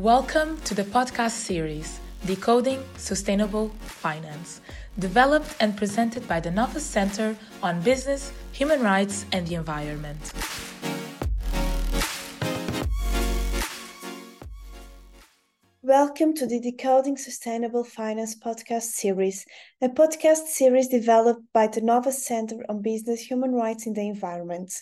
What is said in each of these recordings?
Welcome to the podcast series Decoding Sustainable Finance, developed and presented by the Nova Center on Business, Human Rights, and the Environment. Welcome to the Decoding Sustainable Finance podcast series, a podcast series developed by the Nova Center on Business, Human Rights and the Environment.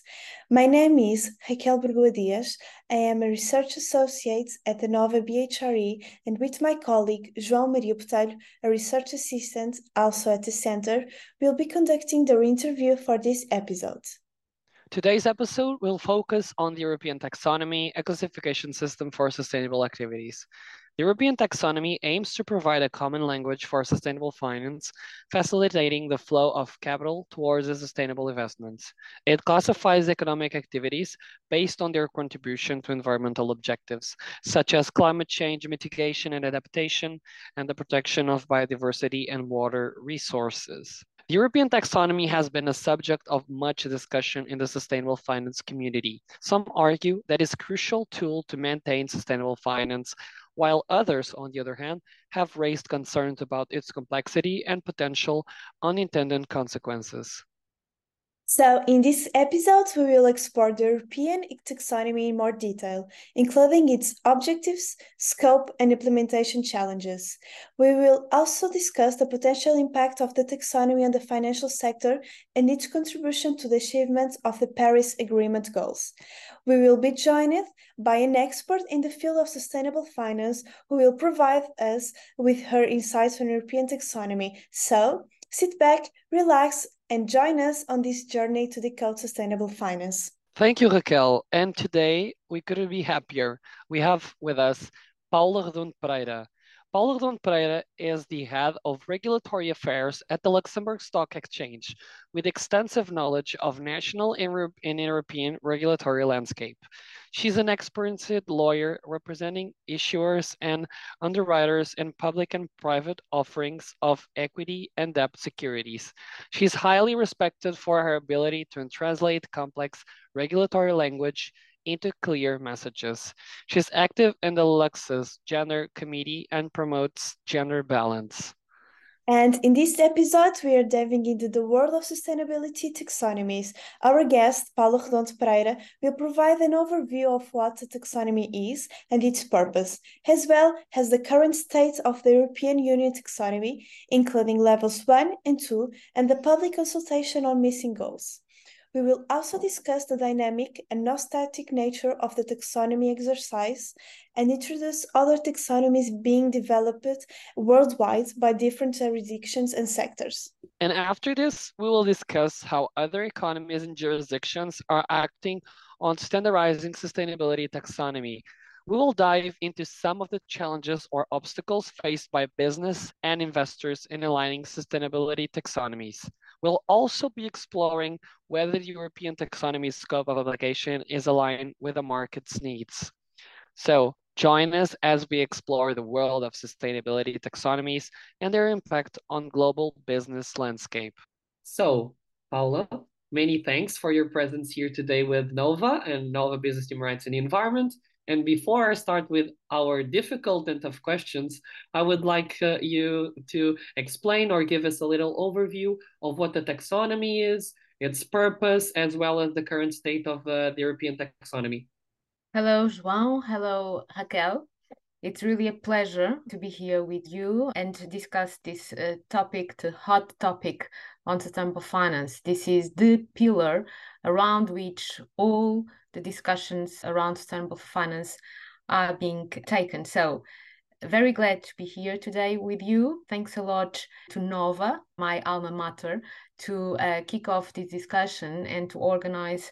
My name is Raquel Burgoa Dias. I am a research associate at the Nova BHRE and with my colleague João Maria Botelho, a research assistant also at the center, we'll be conducting the interview for this episode. Today's episode will focus on the European taxonomy, a classification system for sustainable activities. The European taxonomy aims to provide a common language for sustainable finance, facilitating the flow of capital towards sustainable investments. It classifies economic activities based on their contribution to environmental objectives, such as climate change mitigation and adaptation, and the protection of biodiversity and water resources. The European taxonomy has been a subject of much discussion in the sustainable finance community. Some argue that it's a crucial tool to maintain sustainable finance while others, on the other hand, have raised concerns about its complexity and potential unintended consequences. So, in this episode, we will explore the European taxonomy in more detail, including its objectives, scope, and implementation challenges. We will also discuss the potential impact of the taxonomy on the financial sector and its contribution to the achievement of the Paris Agreement goals. We will be joined by an expert in the field of sustainable finance who will provide us with her insights on European taxonomy. So, sit back, relax, and join us on this journey to decode sustainable finance. Thank you, Raquel. And today we couldn't be happier. We have with us Paula Redondo Pereira. Redondo Pereira is the head of regulatory affairs at the Luxembourg Stock Exchange, with extensive knowledge of national and European regulatory landscape. She's an experienced lawyer representing issuers and underwriters in public and private offerings of equity and debt securities. She's highly respected for her ability to translate complex regulatory language into clear messages. She's active in the Luxus Gender Committee and promotes gender balance. And in this episode, we are diving into the world of sustainability taxonomies. Our guest, Paula Redondo Pereira, will provide an overview of what a taxonomy is and its purpose, as well as the current state of the European Union taxonomy, including levels 1 and 2, and the public consultation on missing goals. We will also discuss the dynamic and non static nature of the taxonomy exercise and introduce other taxonomies being developed worldwide by different jurisdictions and sectors. And after this, we will discuss how other economies and jurisdictions are acting on standardizing sustainability taxonomy. We will dive into some of the challenges or obstacles faced by business and investors in aligning sustainability taxonomies. We'll also be exploring whether the European taxonomy scope of application is aligned with the market's needs. So join us as we explore the world of sustainability taxonomies and their impact on global business landscape. So, Paula, many thanks for your presence here today with Nova and Nova Business Human Rights and the Environment. And before I start with our difficult and tough questions, I would like uh, you to explain or give us a little overview of what the taxonomy is, its purpose, as well as the current state of uh, the European taxonomy. Hello, João. Hello, Raquel. It's really a pleasure to be here with you and to discuss this uh, topic, the hot topic on sustainable finance. This is the pillar around which all the discussions around sustainable finance are being taken. So, very glad to be here today with you. Thanks a lot to Nova, my alma mater, to uh, kick off this discussion and to organize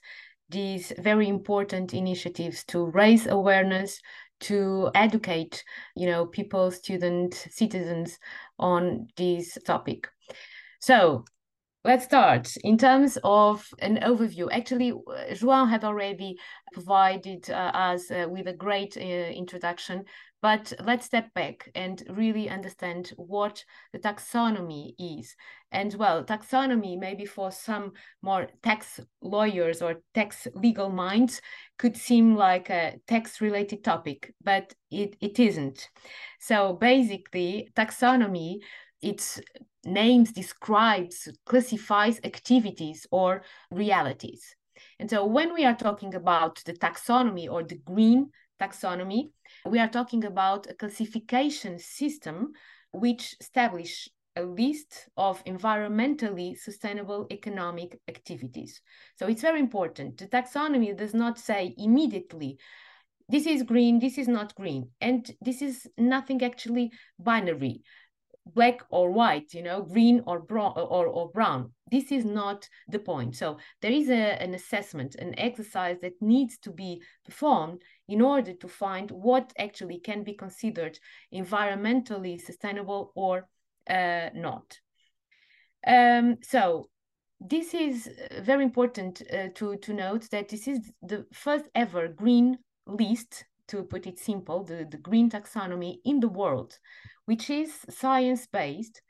these very important initiatives to raise awareness, to educate, you know, people, students, citizens on this topic. So let's start in terms of an overview. Actually, João had already provided uh, us uh, with a great uh, introduction, but let's step back and really understand what the taxonomy is. And well, taxonomy, maybe for some more tax lawyers or tax legal minds, could seem like a tax related topic, but it, it isn't. So basically, taxonomy, its names describes, classifies activities or realities. And so when we are talking about the taxonomy or the green taxonomy, we are talking about a classification system which establish a list of environmentally sustainable economic activities. So it's very important. The taxonomy does not say immediately this is green, this is not green. And this is nothing actually binary black or white, you know, green or brown or, or brown. This is not the point. So there is a, an assessment, an exercise that needs to be performed in order to find what actually can be considered environmentally sustainable or uh, not. Um, so this is very important uh, to, to note that this is the first ever green list, to put it simple, the, the green taxonomy in the world, which is science-based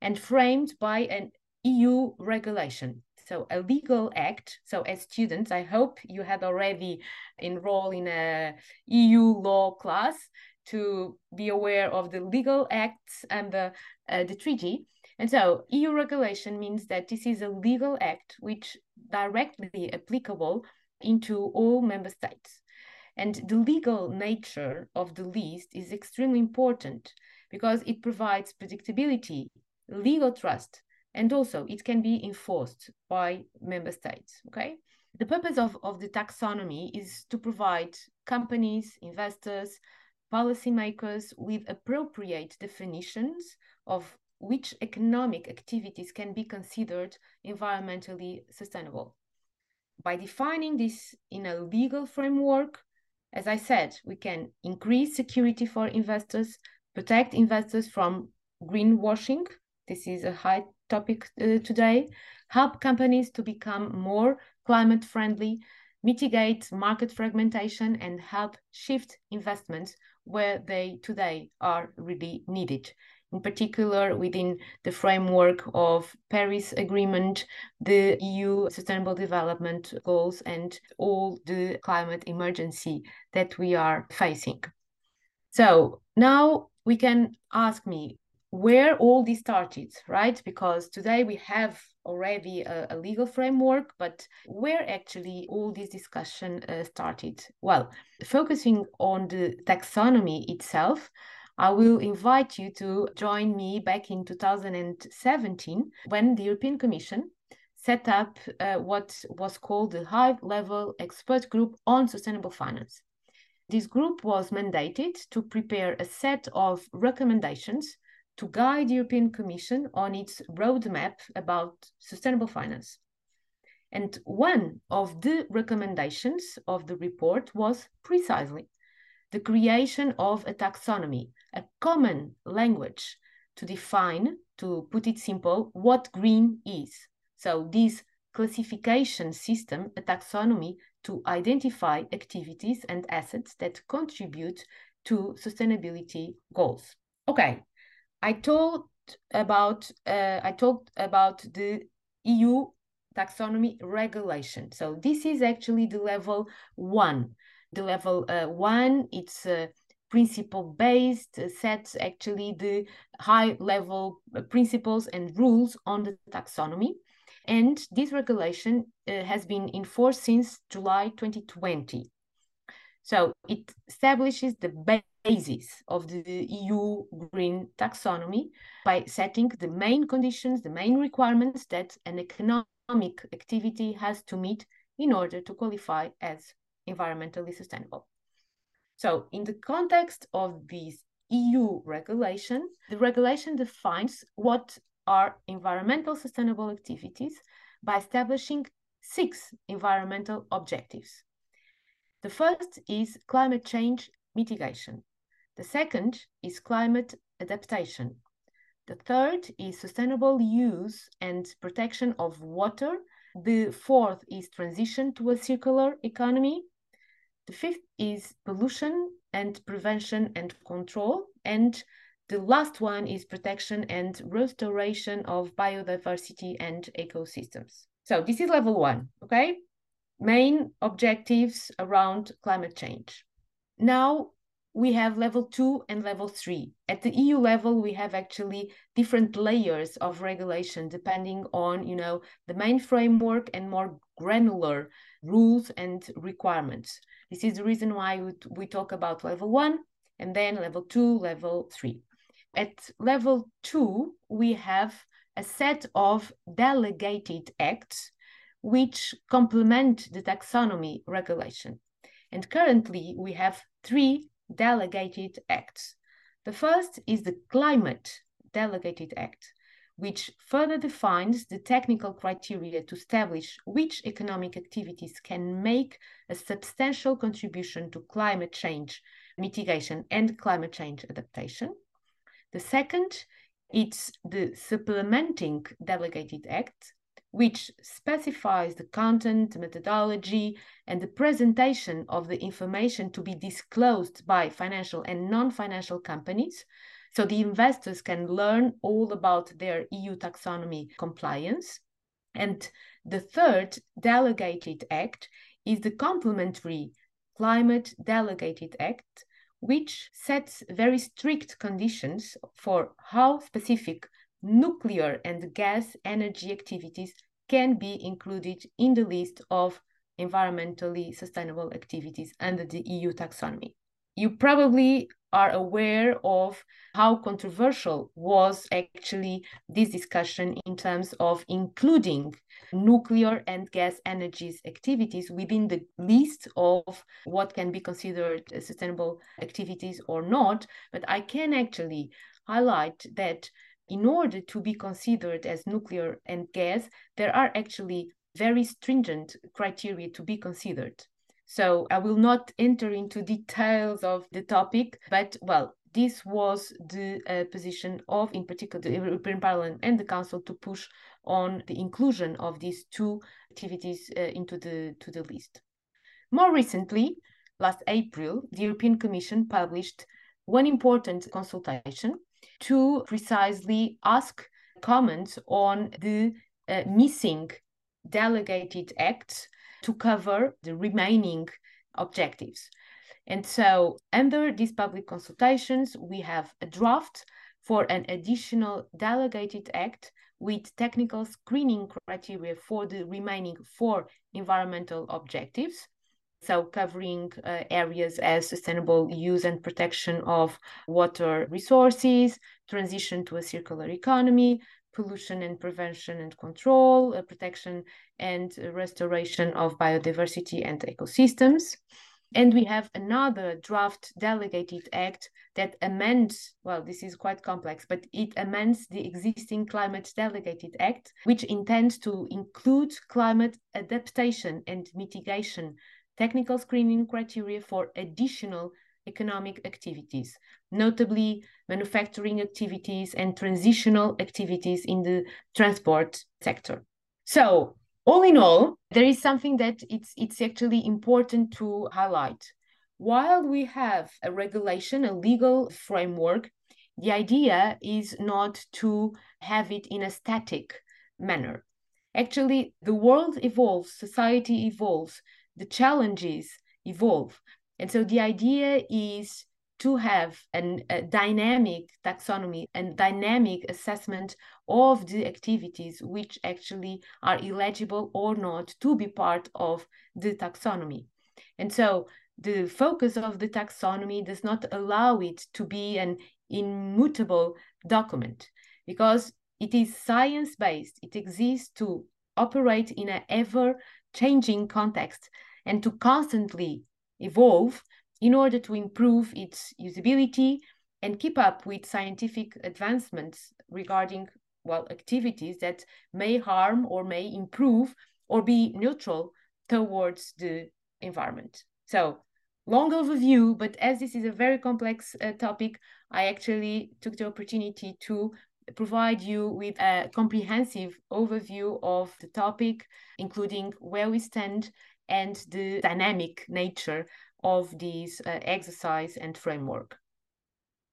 and framed by an EU regulation. So a legal act. So as students, I hope you had already enrolled in a EU law class to be aware of the legal acts and the, uh, the treaty. And so EU regulation means that this is a legal act which directly applicable into all member states. And the legal nature of the list is extremely important because it provides predictability, legal trust, and also it can be enforced by member states, okay? The purpose of, of the taxonomy is to provide companies, investors, policymakers with appropriate definitions of which economic activities can be considered environmentally sustainable. By defining this in a legal framework, as I said, we can increase security for investors, protect investors from greenwashing. This is a high topic uh, today. Help companies to become more climate friendly, mitigate market fragmentation, and help shift investments where they today are really needed. In particular, within the framework of Paris Agreement, the EU Sustainable Development Goals, and all the climate emergency that we are facing. So now we can ask me where all this started, right? Because today we have already a, a legal framework, but where actually all this discussion uh, started? Well, focusing on the taxonomy itself, I will invite you to join me back in 2017 when the European Commission set up uh, what was called the High Level Expert Group on Sustainable Finance. This group was mandated to prepare a set of recommendations to guide the European Commission on its roadmap about sustainable finance. And one of the recommendations of the report was precisely the creation of a taxonomy, a common language to define, to put it simple, what green is. So this classification system, a taxonomy to identify activities and assets that contribute to sustainability goals. Okay, I told about uh, I talked about the EU taxonomy regulation. So this is actually the level one. The level uh, one, it's uh, principle based, sets actually the high level uh, principles and rules on the taxonomy. And this regulation uh, has been in force since July 2020. So it establishes the basis of the EU green taxonomy by setting the main conditions, the main requirements that an economic activity has to meet in order to qualify as environmentally sustainable. So in the context of this EU regulation, the regulation defines what are environmental sustainable activities by establishing six environmental objectives. The first is climate change mitigation. The second is climate adaptation. The third is sustainable use and protection of water. The fourth is transition to a circular economy. The fifth is pollution and prevention and control. And the last one is protection and restoration of biodiversity and ecosystems. So this is level one, okay? Main objectives around climate change. Now we have level two and level three. At the EU level, we have actually different layers of regulation depending on, you know, the main framework and more granular rules and requirements. This is the reason why we, we talk about level one and then level two, level three. At level two, we have a set of delegated acts which complement the taxonomy regulation. And currently, we have three delegated acts. The first is the Climate Delegated Act, which further defines the technical criteria to establish which economic activities can make a substantial contribution to climate change mitigation and climate change adaptation. The second, it's the Supplementing Delegated Act, which specifies the content, methodology, and the presentation of the information to be disclosed by financial and non-financial companies. So the investors can learn all about their EU taxonomy compliance. And the third delegated act is the complementary Climate Delegated Act, which sets very strict conditions for how specific nuclear and gas energy activities can be included in the list of environmentally sustainable activities under the EU taxonomy. You probably are aware of how controversial was actually this discussion in terms of including nuclear and gas energies activities within the list of what can be considered sustainable activities or not. But I can actually highlight that in order to be considered as nuclear and gas, there are actually very stringent criteria to be considered. So I will not enter into details of the topic, but well, this was the uh, position of, in particular, the European Parliament and the Council to push on the inclusion of these two activities uh, into the to the list. More recently, last April, the European Commission published one important consultation to precisely ask comments on the uh, missing delegated acts to cover the remaining objectives. And so, under these public consultations, we have a draft for an additional delegated act with technical screening criteria for the remaining four environmental objectives so covering uh, areas as sustainable use and protection of water resources, transition to a circular economy, pollution and prevention and control, uh, protection and restoration of biodiversity and ecosystems. And we have another draft delegated act that amends, well, this is quite complex, but it amends the existing climate delegated act, which intends to include climate adaptation and mitigation technical screening criteria for additional economic activities, notably manufacturing activities and transitional activities in the transport sector. So, all in all, there is something that it's it's actually important to highlight. While we have a regulation, a legal framework, the idea is not to have it in a static manner. Actually, the world evolves, society evolves, the challenges evolve. And so the idea is to have an, a dynamic taxonomy and dynamic assessment of the activities which actually are eligible or not to be part of the taxonomy. And so the focus of the taxonomy does not allow it to be an immutable document because it is science based. It exists to operate in an ever changing context and to constantly evolve in order to improve its usability and keep up with scientific advancements regarding well activities that may harm or may improve or be neutral towards the environment. So long overview but as this is a very complex uh, topic i actually took the opportunity to provide you with a comprehensive overview of the topic, including where we stand and the dynamic nature of this uh, exercise and framework.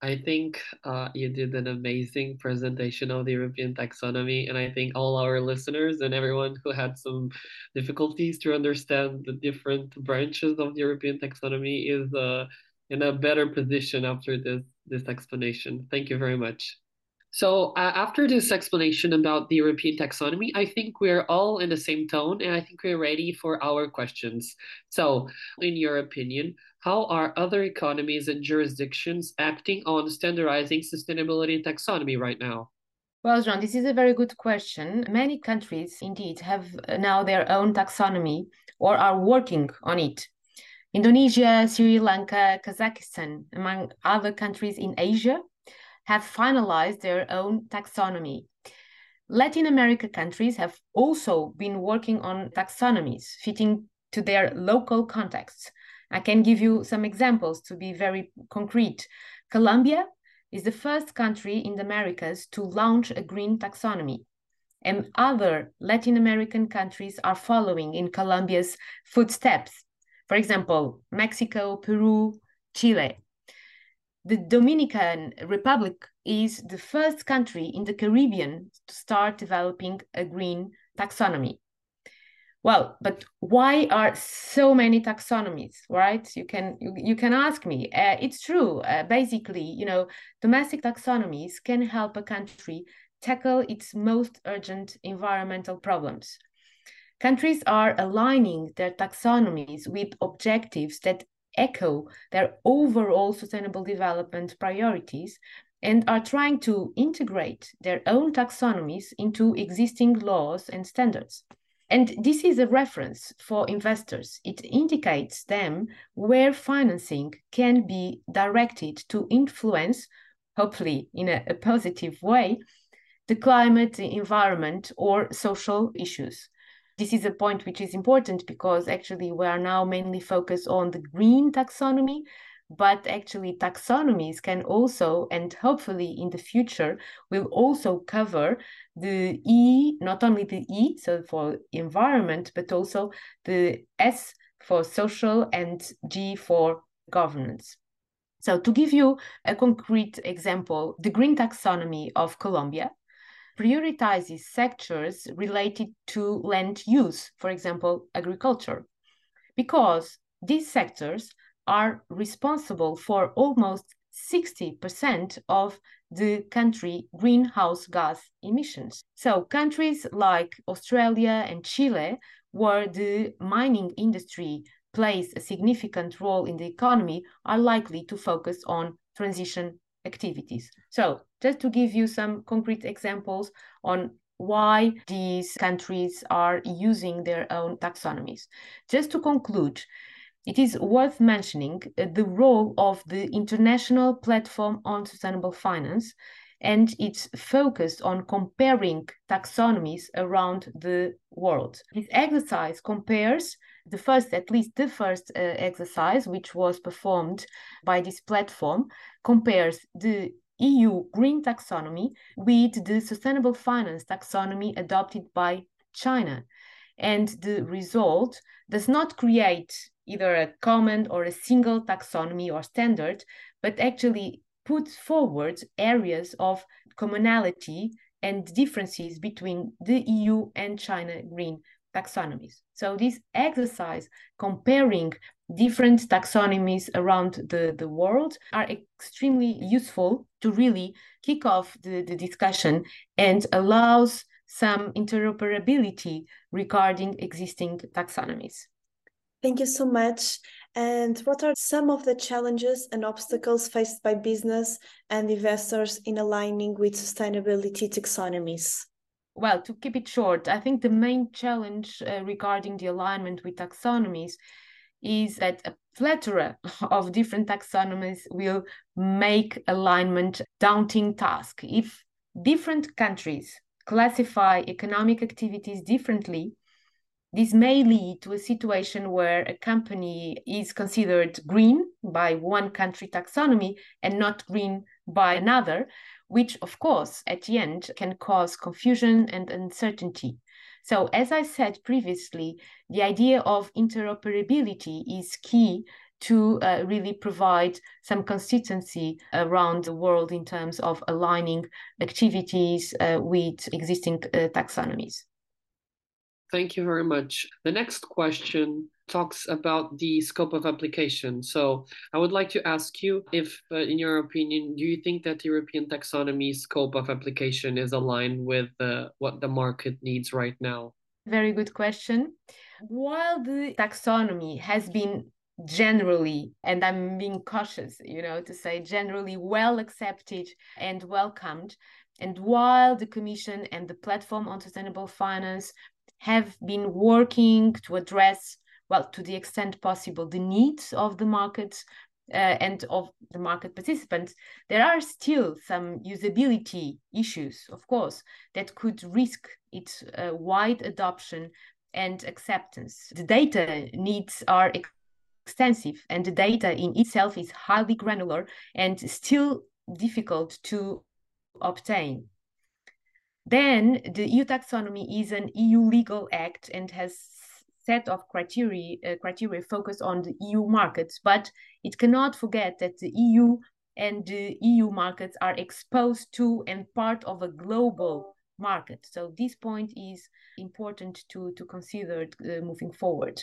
I think uh, you did an amazing presentation of the European taxonomy, and I think all our listeners and everyone who had some difficulties to understand the different branches of the European taxonomy is uh, in a better position after this this explanation. Thank you very much. So uh, after this explanation about the European taxonomy, I think we're all in the same tone, and I think we're ready for our questions. So, in your opinion, how are other economies and jurisdictions acting on standardizing sustainability taxonomy right now? Well, João, this is a very good question. Many countries indeed have now their own taxonomy or are working on it. Indonesia, Sri Lanka, Kazakhstan, among other countries in Asia, have finalized their own taxonomy. Latin America countries have also been working on taxonomies fitting to their local contexts. I can give you some examples to be very concrete. Colombia is the first country in the Americas to launch a green taxonomy. And other Latin American countries are following in Colombia's footsteps. For example, Mexico, Peru, Chile. The Dominican Republic is the first country in the Caribbean to start developing a green taxonomy. Well, but why are so many taxonomies, right? You can you, you can ask me. Uh, it's true. Uh, basically, you know, domestic taxonomies can help a country tackle its most urgent environmental problems. Countries are aligning their taxonomies with objectives that echo their overall sustainable development priorities and are trying to integrate their own taxonomies into existing laws and standards. And this is a reference for investors. It indicates them where financing can be directed to influence, hopefully in a, a positive way, the climate, the environment, or social issues. This is a point which is important because actually we are now mainly focused on the green taxonomy, but actually taxonomies can also and hopefully in the future will also cover the e not only the e so for environment but also the s for social and g for governance. So to give you a concrete example the green taxonomy of colombia prioritizes sectors related to land use for example agriculture because these sectors are responsible for almost 60% of the country greenhouse gas emissions. So countries like Australia and Chile, where the mining industry plays a significant role in the economy, are likely to focus on transition activities. So just to give you some concrete examples on why these countries are using their own taxonomies. Just to conclude, it is worth mentioning uh, the role of the International Platform on Sustainable Finance and its focus on comparing taxonomies around the world. This exercise compares the first, at least the first uh, exercise, which was performed by this platform, compares the EU green taxonomy with the sustainable finance taxonomy adopted by China. And the result does not create either a common or a single taxonomy or standard, but actually puts forward areas of commonality and differences between the EU and China green taxonomies. So this exercise comparing different taxonomies around the, the world are extremely useful to really kick off the, the discussion and allows some interoperability regarding existing taxonomies. Thank you so much. And what are some of the challenges and obstacles faced by business and investors in aligning with sustainability taxonomies? Well, to keep it short, I think the main challenge uh, regarding the alignment with taxonomies is that a plethora of different taxonomies will make alignment daunting task. If different countries classify economic activities differently, this may lead to a situation where a company is considered green by one country taxonomy and not green by another, which of course at the end can cause confusion and uncertainty. So as I said previously, the idea of interoperability is key to uh, really provide some consistency around the world in terms of aligning activities uh, with existing uh, taxonomies. Thank you very much. The next question talks about the scope of application. So I would like to ask you if, uh, in your opinion, do you think that European taxonomy scope of application is aligned with uh, what the market needs right now? Very good question. While the taxonomy has been generally, and I'm being cautious, you know, to say generally well accepted and welcomed, and while the Commission and the Platform on Sustainable Finance have been working to address, well, to the extent possible, the needs of the markets uh, and of the market participants, there are still some usability issues, of course, that could risk its uh, wide adoption and acceptance. The data needs are extensive, and the data in itself is highly granular and still difficult to obtain. Then the EU taxonomy is an EU legal act and has set of criteria uh, criteria focused on the EU markets, but it cannot forget that the EU and the EU markets are exposed to and part of a global market. So this point is important to to consider uh, moving forward.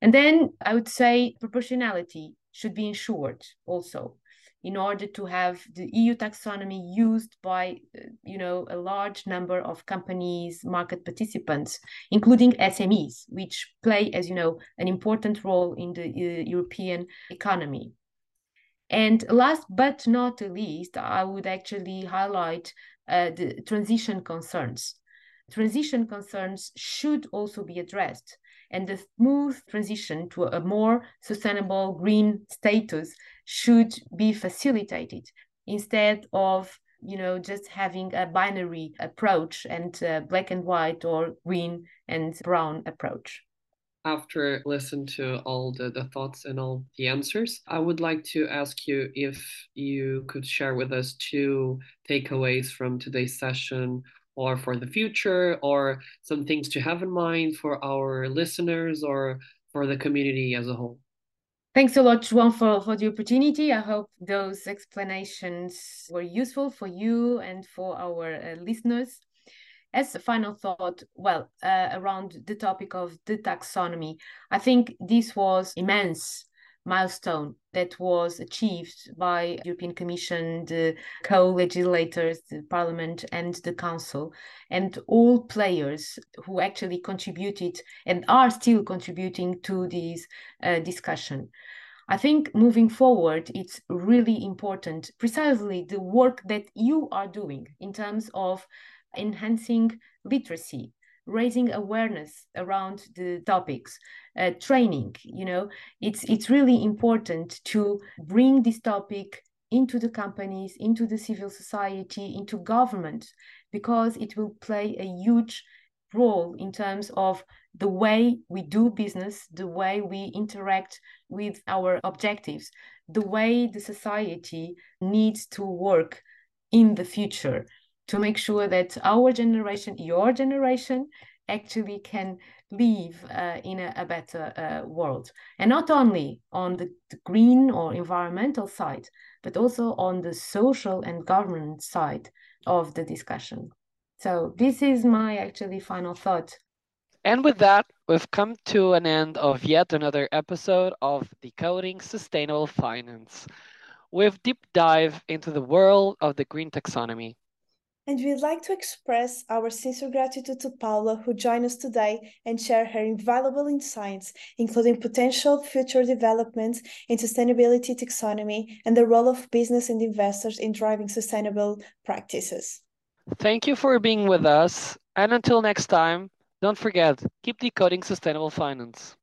And then I would say proportionality should be ensured also in order to have the EU taxonomy used by, uh, you know, a large number of companies, market participants, including SMEs, which play, as you know, an important role in the uh, European economy. And last but not least, I would actually highlight uh, the transition concerns. Transition concerns should also be addressed and the smooth transition to a more sustainable green status should be facilitated instead of you know just having a binary approach and uh, black and white or green and brown approach. After listen to all the, the thoughts and all the answers i would like to ask you if you could share with us two takeaways from today's session or for the future or some things to have in mind for our listeners or for the community as a whole Thanks a lot, João, for, for the opportunity. I hope those explanations were useful for you and for our uh, listeners. As a final thought, well, uh, around the topic of the taxonomy, I think this was immense milestone that was achieved by European Commission, the co-legislators, the Parliament and the Council, and all players who actually contributed and are still contributing to this uh, discussion. I think moving forward, it's really important, precisely the work that you are doing in terms of enhancing literacy, raising awareness around the topics uh, training you know. It's it's really important to bring this topic into the companies into the civil society into government because it will play a huge role in terms of the way we do business the way we interact with our objectives the way the society needs to work in the future to make sure that our generation, your generation, actually can live uh, in a, a better uh, world. And not only on the, the, green or environmental side, but also on the social and government side of the discussion. So this is my actually final thought. And with that, we've come to an end of yet another episode of Decoding Sustainable Finance. We've deep dive into the world of the green taxonomy and we'd like to express our sincere gratitude to Paula, who joined us today and shared her invaluable insights, including potential future developments in sustainability taxonomy and the role of business and investors in driving sustainable practices. Thank you for being with us. And until next time, don't forget, keep decoding sustainable finance.